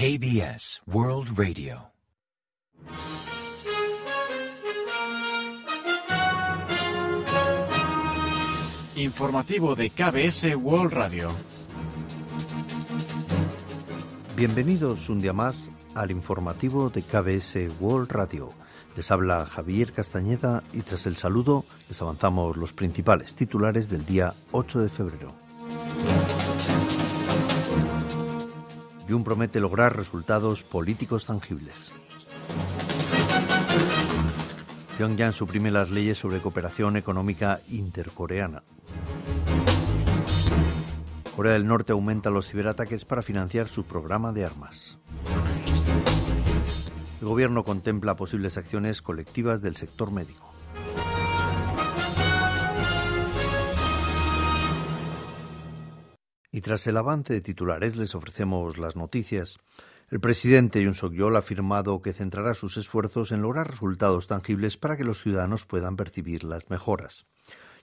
KBS World Radio. Informativo de KBS World Radio. Bienvenidos un día más al informativo de KBS World Radio. Les habla Javier Castañeda y tras el saludo les avanzamos los principales titulares del día 8 de febrero. Jun promete lograr resultados políticos tangibles. Pyongyang suprime las leyes sobre cooperación económica intercoreana. Corea del Norte aumenta los ciberataques para financiar su programa de armas. El gobierno contempla posibles acciones colectivas del sector médico. Y tras el avance de titulares les ofrecemos las noticias. El presidente Yoon Suk-yeol ha afirmado que centrará sus esfuerzos en lograr resultados tangibles para que los ciudadanos puedan percibir las mejoras.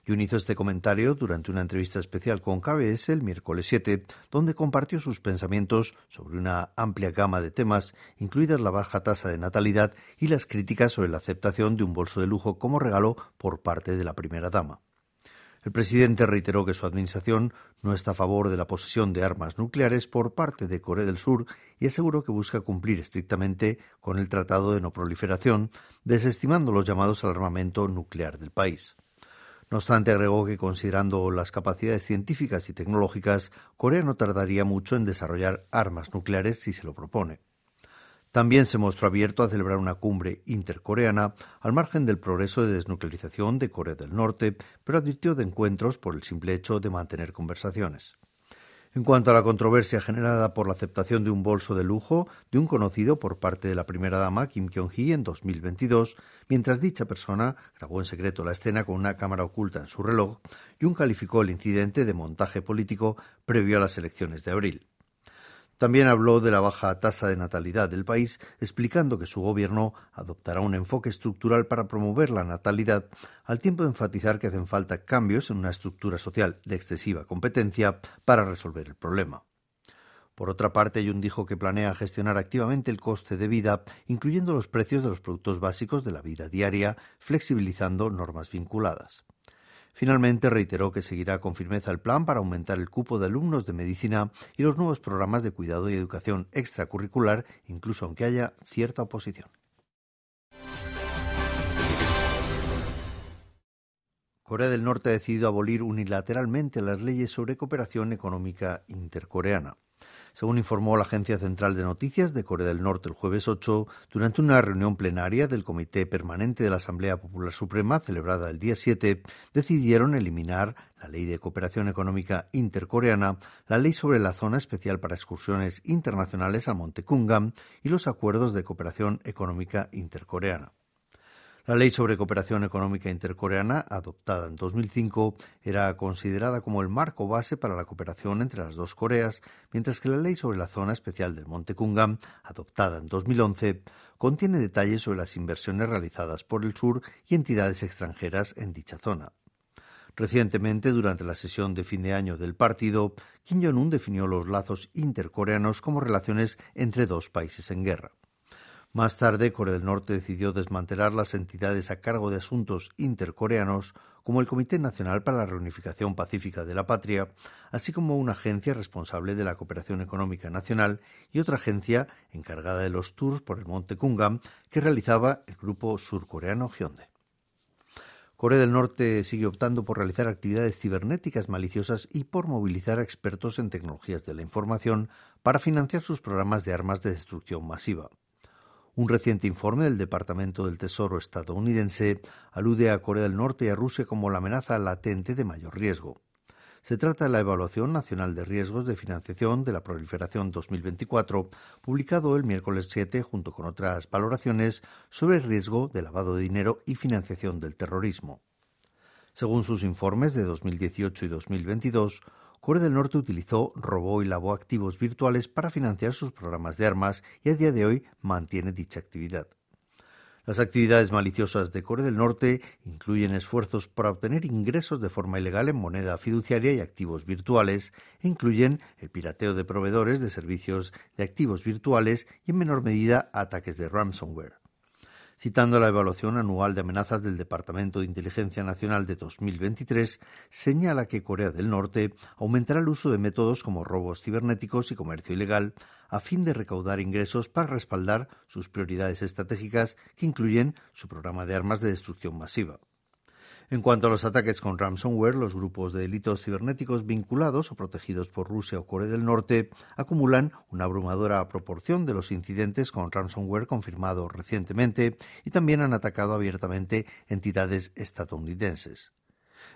Yoon hizo este comentario durante una entrevista especial con KBS el miércoles 7, donde compartió sus pensamientos sobre una amplia gama de temas, incluidas la baja tasa de natalidad y las críticas sobre la aceptación de un bolso de lujo como regalo por parte de la primera dama. El presidente reiteró que su administración no está a favor de la posesión de armas nucleares por parte de Corea del Sur y aseguró que busca cumplir estrictamente con el Tratado de No Proliferación, desestimando los llamados al armamento nuclear del país. No obstante, agregó que considerando las capacidades científicas y tecnológicas, Corea no tardaría mucho en desarrollar armas nucleares si se lo propone. También se mostró abierto a celebrar una cumbre intercoreana al margen del progreso de desnuclearización de Corea del Norte, pero advirtió de encuentros por el simple hecho de mantener conversaciones. En cuanto a la controversia generada por la aceptación de un bolso de lujo de un conocido por parte de la primera dama Kim Kyung-hee en 2022, mientras dicha persona grabó en secreto la escena con una cámara oculta en su reloj, Jung calificó el incidente de montaje político previo a las elecciones de abril. También habló de la baja tasa de natalidad del país, explicando que su gobierno adoptará un enfoque estructural para promover la natalidad, al tiempo de enfatizar que hacen falta cambios en una estructura social de excesiva competencia para resolver el problema. Por otra parte, Jun dijo que planea gestionar activamente el coste de vida, incluyendo los precios de los productos básicos de la vida diaria, flexibilizando normas vinculadas. Finalmente reiteró que seguirá con firmeza el plan para aumentar el cupo de alumnos de medicina y los nuevos programas de cuidado y educación extracurricular, incluso aunque haya cierta oposición. Corea del Norte ha decidido abolir unilateralmente las leyes sobre cooperación económica intercoreana según informó la Agencia Central de Noticias de Corea del Norte el jueves 8, durante una reunión plenaria del Comité Permanente de la Asamblea Popular Suprema celebrada el día 7, decidieron eliminar la Ley de Cooperación Económica Intercoreana, la Ley sobre la Zona Especial para Excursiones Internacionales al Monte Kungam y los Acuerdos de Cooperación Económica Intercoreana. La Ley sobre Cooperación Económica Intercoreana, adoptada en 2005, era considerada como el marco base para la cooperación entre las dos Coreas, mientras que la Ley sobre la Zona Especial del Monte Kungam, adoptada en 2011, contiene detalles sobre las inversiones realizadas por el sur y entidades extranjeras en dicha zona. Recientemente, durante la sesión de fin de año del partido, Kim Jong-un definió los lazos intercoreanos como relaciones entre dos países en guerra. Más tarde, Corea del Norte decidió desmantelar las entidades a cargo de asuntos intercoreanos, como el Comité Nacional para la Reunificación Pacífica de la Patria, así como una agencia responsable de la cooperación económica nacional y otra agencia encargada de los tours por el Monte Kungam que realizaba el grupo surcoreano Hyundai. Corea del Norte sigue optando por realizar actividades cibernéticas maliciosas y por movilizar a expertos en tecnologías de la información para financiar sus programas de armas de destrucción masiva. Un reciente informe del Departamento del Tesoro estadounidense alude a Corea del Norte y a Rusia como la amenaza latente de mayor riesgo. Se trata de la Evaluación Nacional de Riesgos de Financiación de la Proliferación 2024, publicado el miércoles 7 junto con otras valoraciones sobre el riesgo de lavado de dinero y financiación del terrorismo. Según sus informes de 2018 y 2022, Corea del Norte utilizó, robó y lavó activos virtuales para financiar sus programas de armas y a día de hoy mantiene dicha actividad. Las actividades maliciosas de Corea del Norte incluyen esfuerzos para obtener ingresos de forma ilegal en moneda fiduciaria y activos virtuales, e incluyen el pirateo de proveedores de servicios de activos virtuales y en menor medida ataques de ransomware. Citando la evaluación anual de amenazas del Departamento de Inteligencia Nacional de 2023, señala que Corea del Norte aumentará el uso de métodos como robos cibernéticos y comercio ilegal, a fin de recaudar ingresos para respaldar sus prioridades estratégicas que incluyen su programa de armas de destrucción masiva. En cuanto a los ataques con ransomware, los grupos de delitos cibernéticos vinculados o protegidos por Rusia o Corea del Norte acumulan una abrumadora proporción de los incidentes con ransomware confirmados recientemente y también han atacado abiertamente entidades estadounidenses.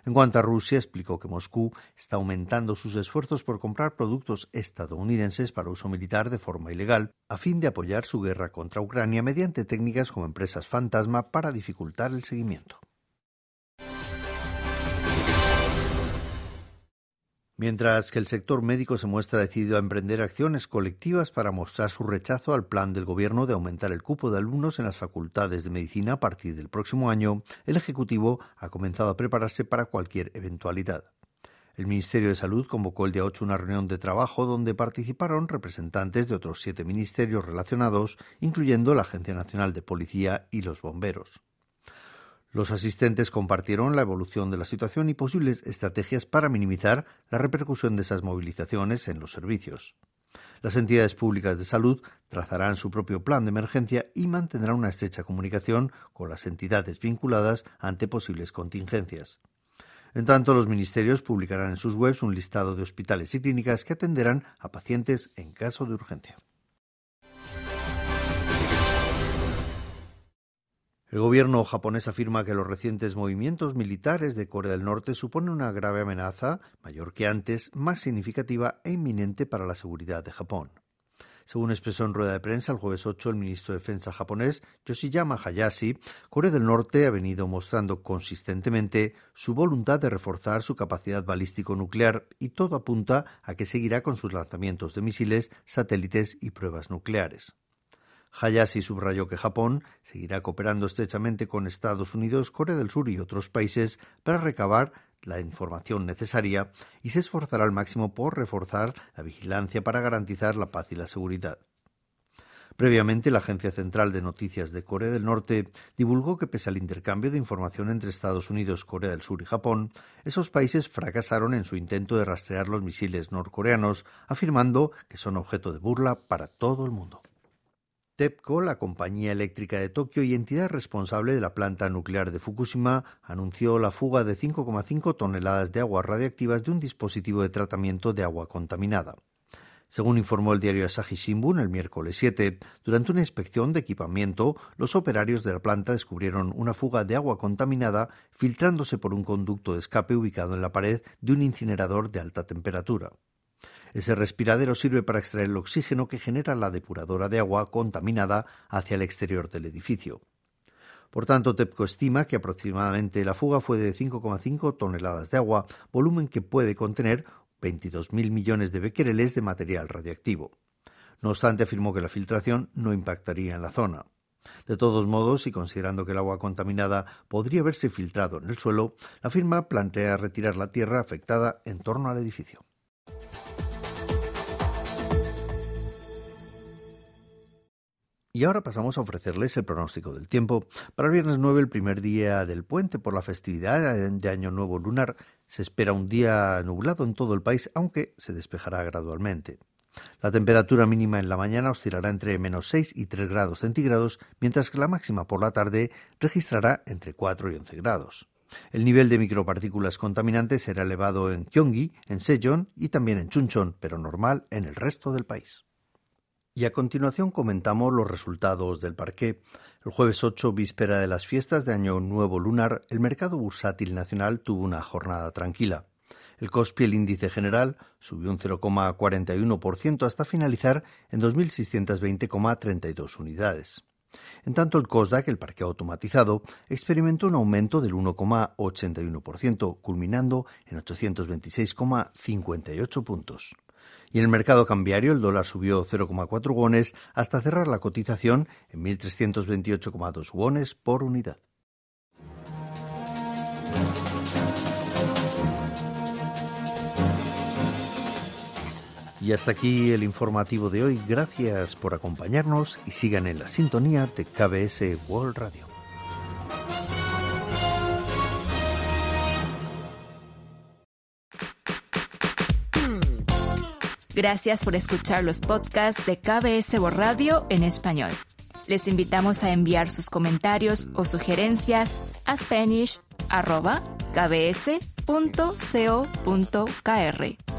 En cuanto a Rusia, explicó que Moscú está aumentando sus esfuerzos por comprar productos estadounidenses para uso militar de forma ilegal, a fin de apoyar su guerra contra Ucrania mediante técnicas como empresas fantasma para dificultar el seguimiento. Mientras que el sector médico se muestra decidido a emprender acciones colectivas para mostrar su rechazo al plan del Gobierno de aumentar el cupo de alumnos en las facultades de medicina a partir del próximo año, el Ejecutivo ha comenzado a prepararse para cualquier eventualidad. El Ministerio de Salud convocó el día 8 una reunión de trabajo donde participaron representantes de otros siete ministerios relacionados, incluyendo la Agencia Nacional de Policía y los bomberos. Los asistentes compartieron la evolución de la situación y posibles estrategias para minimizar la repercusión de esas movilizaciones en los servicios. Las entidades públicas de salud trazarán su propio plan de emergencia y mantendrán una estrecha comunicación con las entidades vinculadas ante posibles contingencias. En tanto, los ministerios publicarán en sus webs un listado de hospitales y clínicas que atenderán a pacientes en caso de urgencia. El gobierno japonés afirma que los recientes movimientos militares de Corea del Norte suponen una grave amenaza, mayor que antes, más significativa e inminente para la seguridad de Japón. Según expresó en rueda de prensa el jueves 8 el ministro de Defensa japonés Yoshiyama Hayashi, Corea del Norte ha venido mostrando consistentemente su voluntad de reforzar su capacidad balístico nuclear y todo apunta a que seguirá con sus lanzamientos de misiles, satélites y pruebas nucleares. Hayashi subrayó que Japón seguirá cooperando estrechamente con Estados Unidos, Corea del Sur y otros países para recabar la información necesaria y se esforzará al máximo por reforzar la vigilancia para garantizar la paz y la seguridad. Previamente, la Agencia Central de Noticias de Corea del Norte divulgó que pese al intercambio de información entre Estados Unidos, Corea del Sur y Japón, esos países fracasaron en su intento de rastrear los misiles norcoreanos, afirmando que son objeto de burla para todo el mundo. TEPCO, la compañía eléctrica de Tokio y entidad responsable de la planta nuclear de Fukushima, anunció la fuga de 5,5 toneladas de aguas radiactivas de un dispositivo de tratamiento de agua contaminada. Según informó el diario Asahi Shimbun el miércoles 7, durante una inspección de equipamiento, los operarios de la planta descubrieron una fuga de agua contaminada filtrándose por un conducto de escape ubicado en la pared de un incinerador de alta temperatura. Ese respiradero sirve para extraer el oxígeno que genera la depuradora de agua contaminada hacia el exterior del edificio. Por tanto, TEPCO estima que aproximadamente la fuga fue de 5,5 toneladas de agua, volumen que puede contener 22.000 millones de becquereles de material radiactivo. No obstante, afirmó que la filtración no impactaría en la zona. De todos modos, y considerando que el agua contaminada podría haberse filtrado en el suelo, la firma plantea retirar la tierra afectada en torno al edificio. Y ahora pasamos a ofrecerles el pronóstico del tiempo. Para el viernes 9, el primer día del puente por la festividad de Año Nuevo Lunar, se espera un día nublado en todo el país, aunque se despejará gradualmente. La temperatura mínima en la mañana oscilará entre menos 6 y 3 grados centígrados, mientras que la máxima por la tarde registrará entre 4 y 11 grados. El nivel de micropartículas contaminantes será elevado en Gyeonggi, en Sejong y también en Chuncheon, pero normal en el resto del país. Y a continuación comentamos los resultados del parqué. El jueves 8, víspera de las fiestas de Año Nuevo Lunar, el mercado bursátil nacional tuvo una jornada tranquila. El COSPI, el índice general, subió un 0,41% hasta finalizar en 2.620,32 unidades. En tanto, el COSDAC, el parque automatizado, experimentó un aumento del 1,81%, culminando en 826,58 puntos. Y en el mercado cambiario el dólar subió 0,4 wones hasta cerrar la cotización en 1.328,2 wones por unidad. Y hasta aquí el informativo de hoy. Gracias por acompañarnos y sigan en la sintonía de KBS World Radio. Gracias por escuchar los podcasts de KBS Radio en español. Les invitamos a enviar sus comentarios o sugerencias a spanish.kbs.co.kr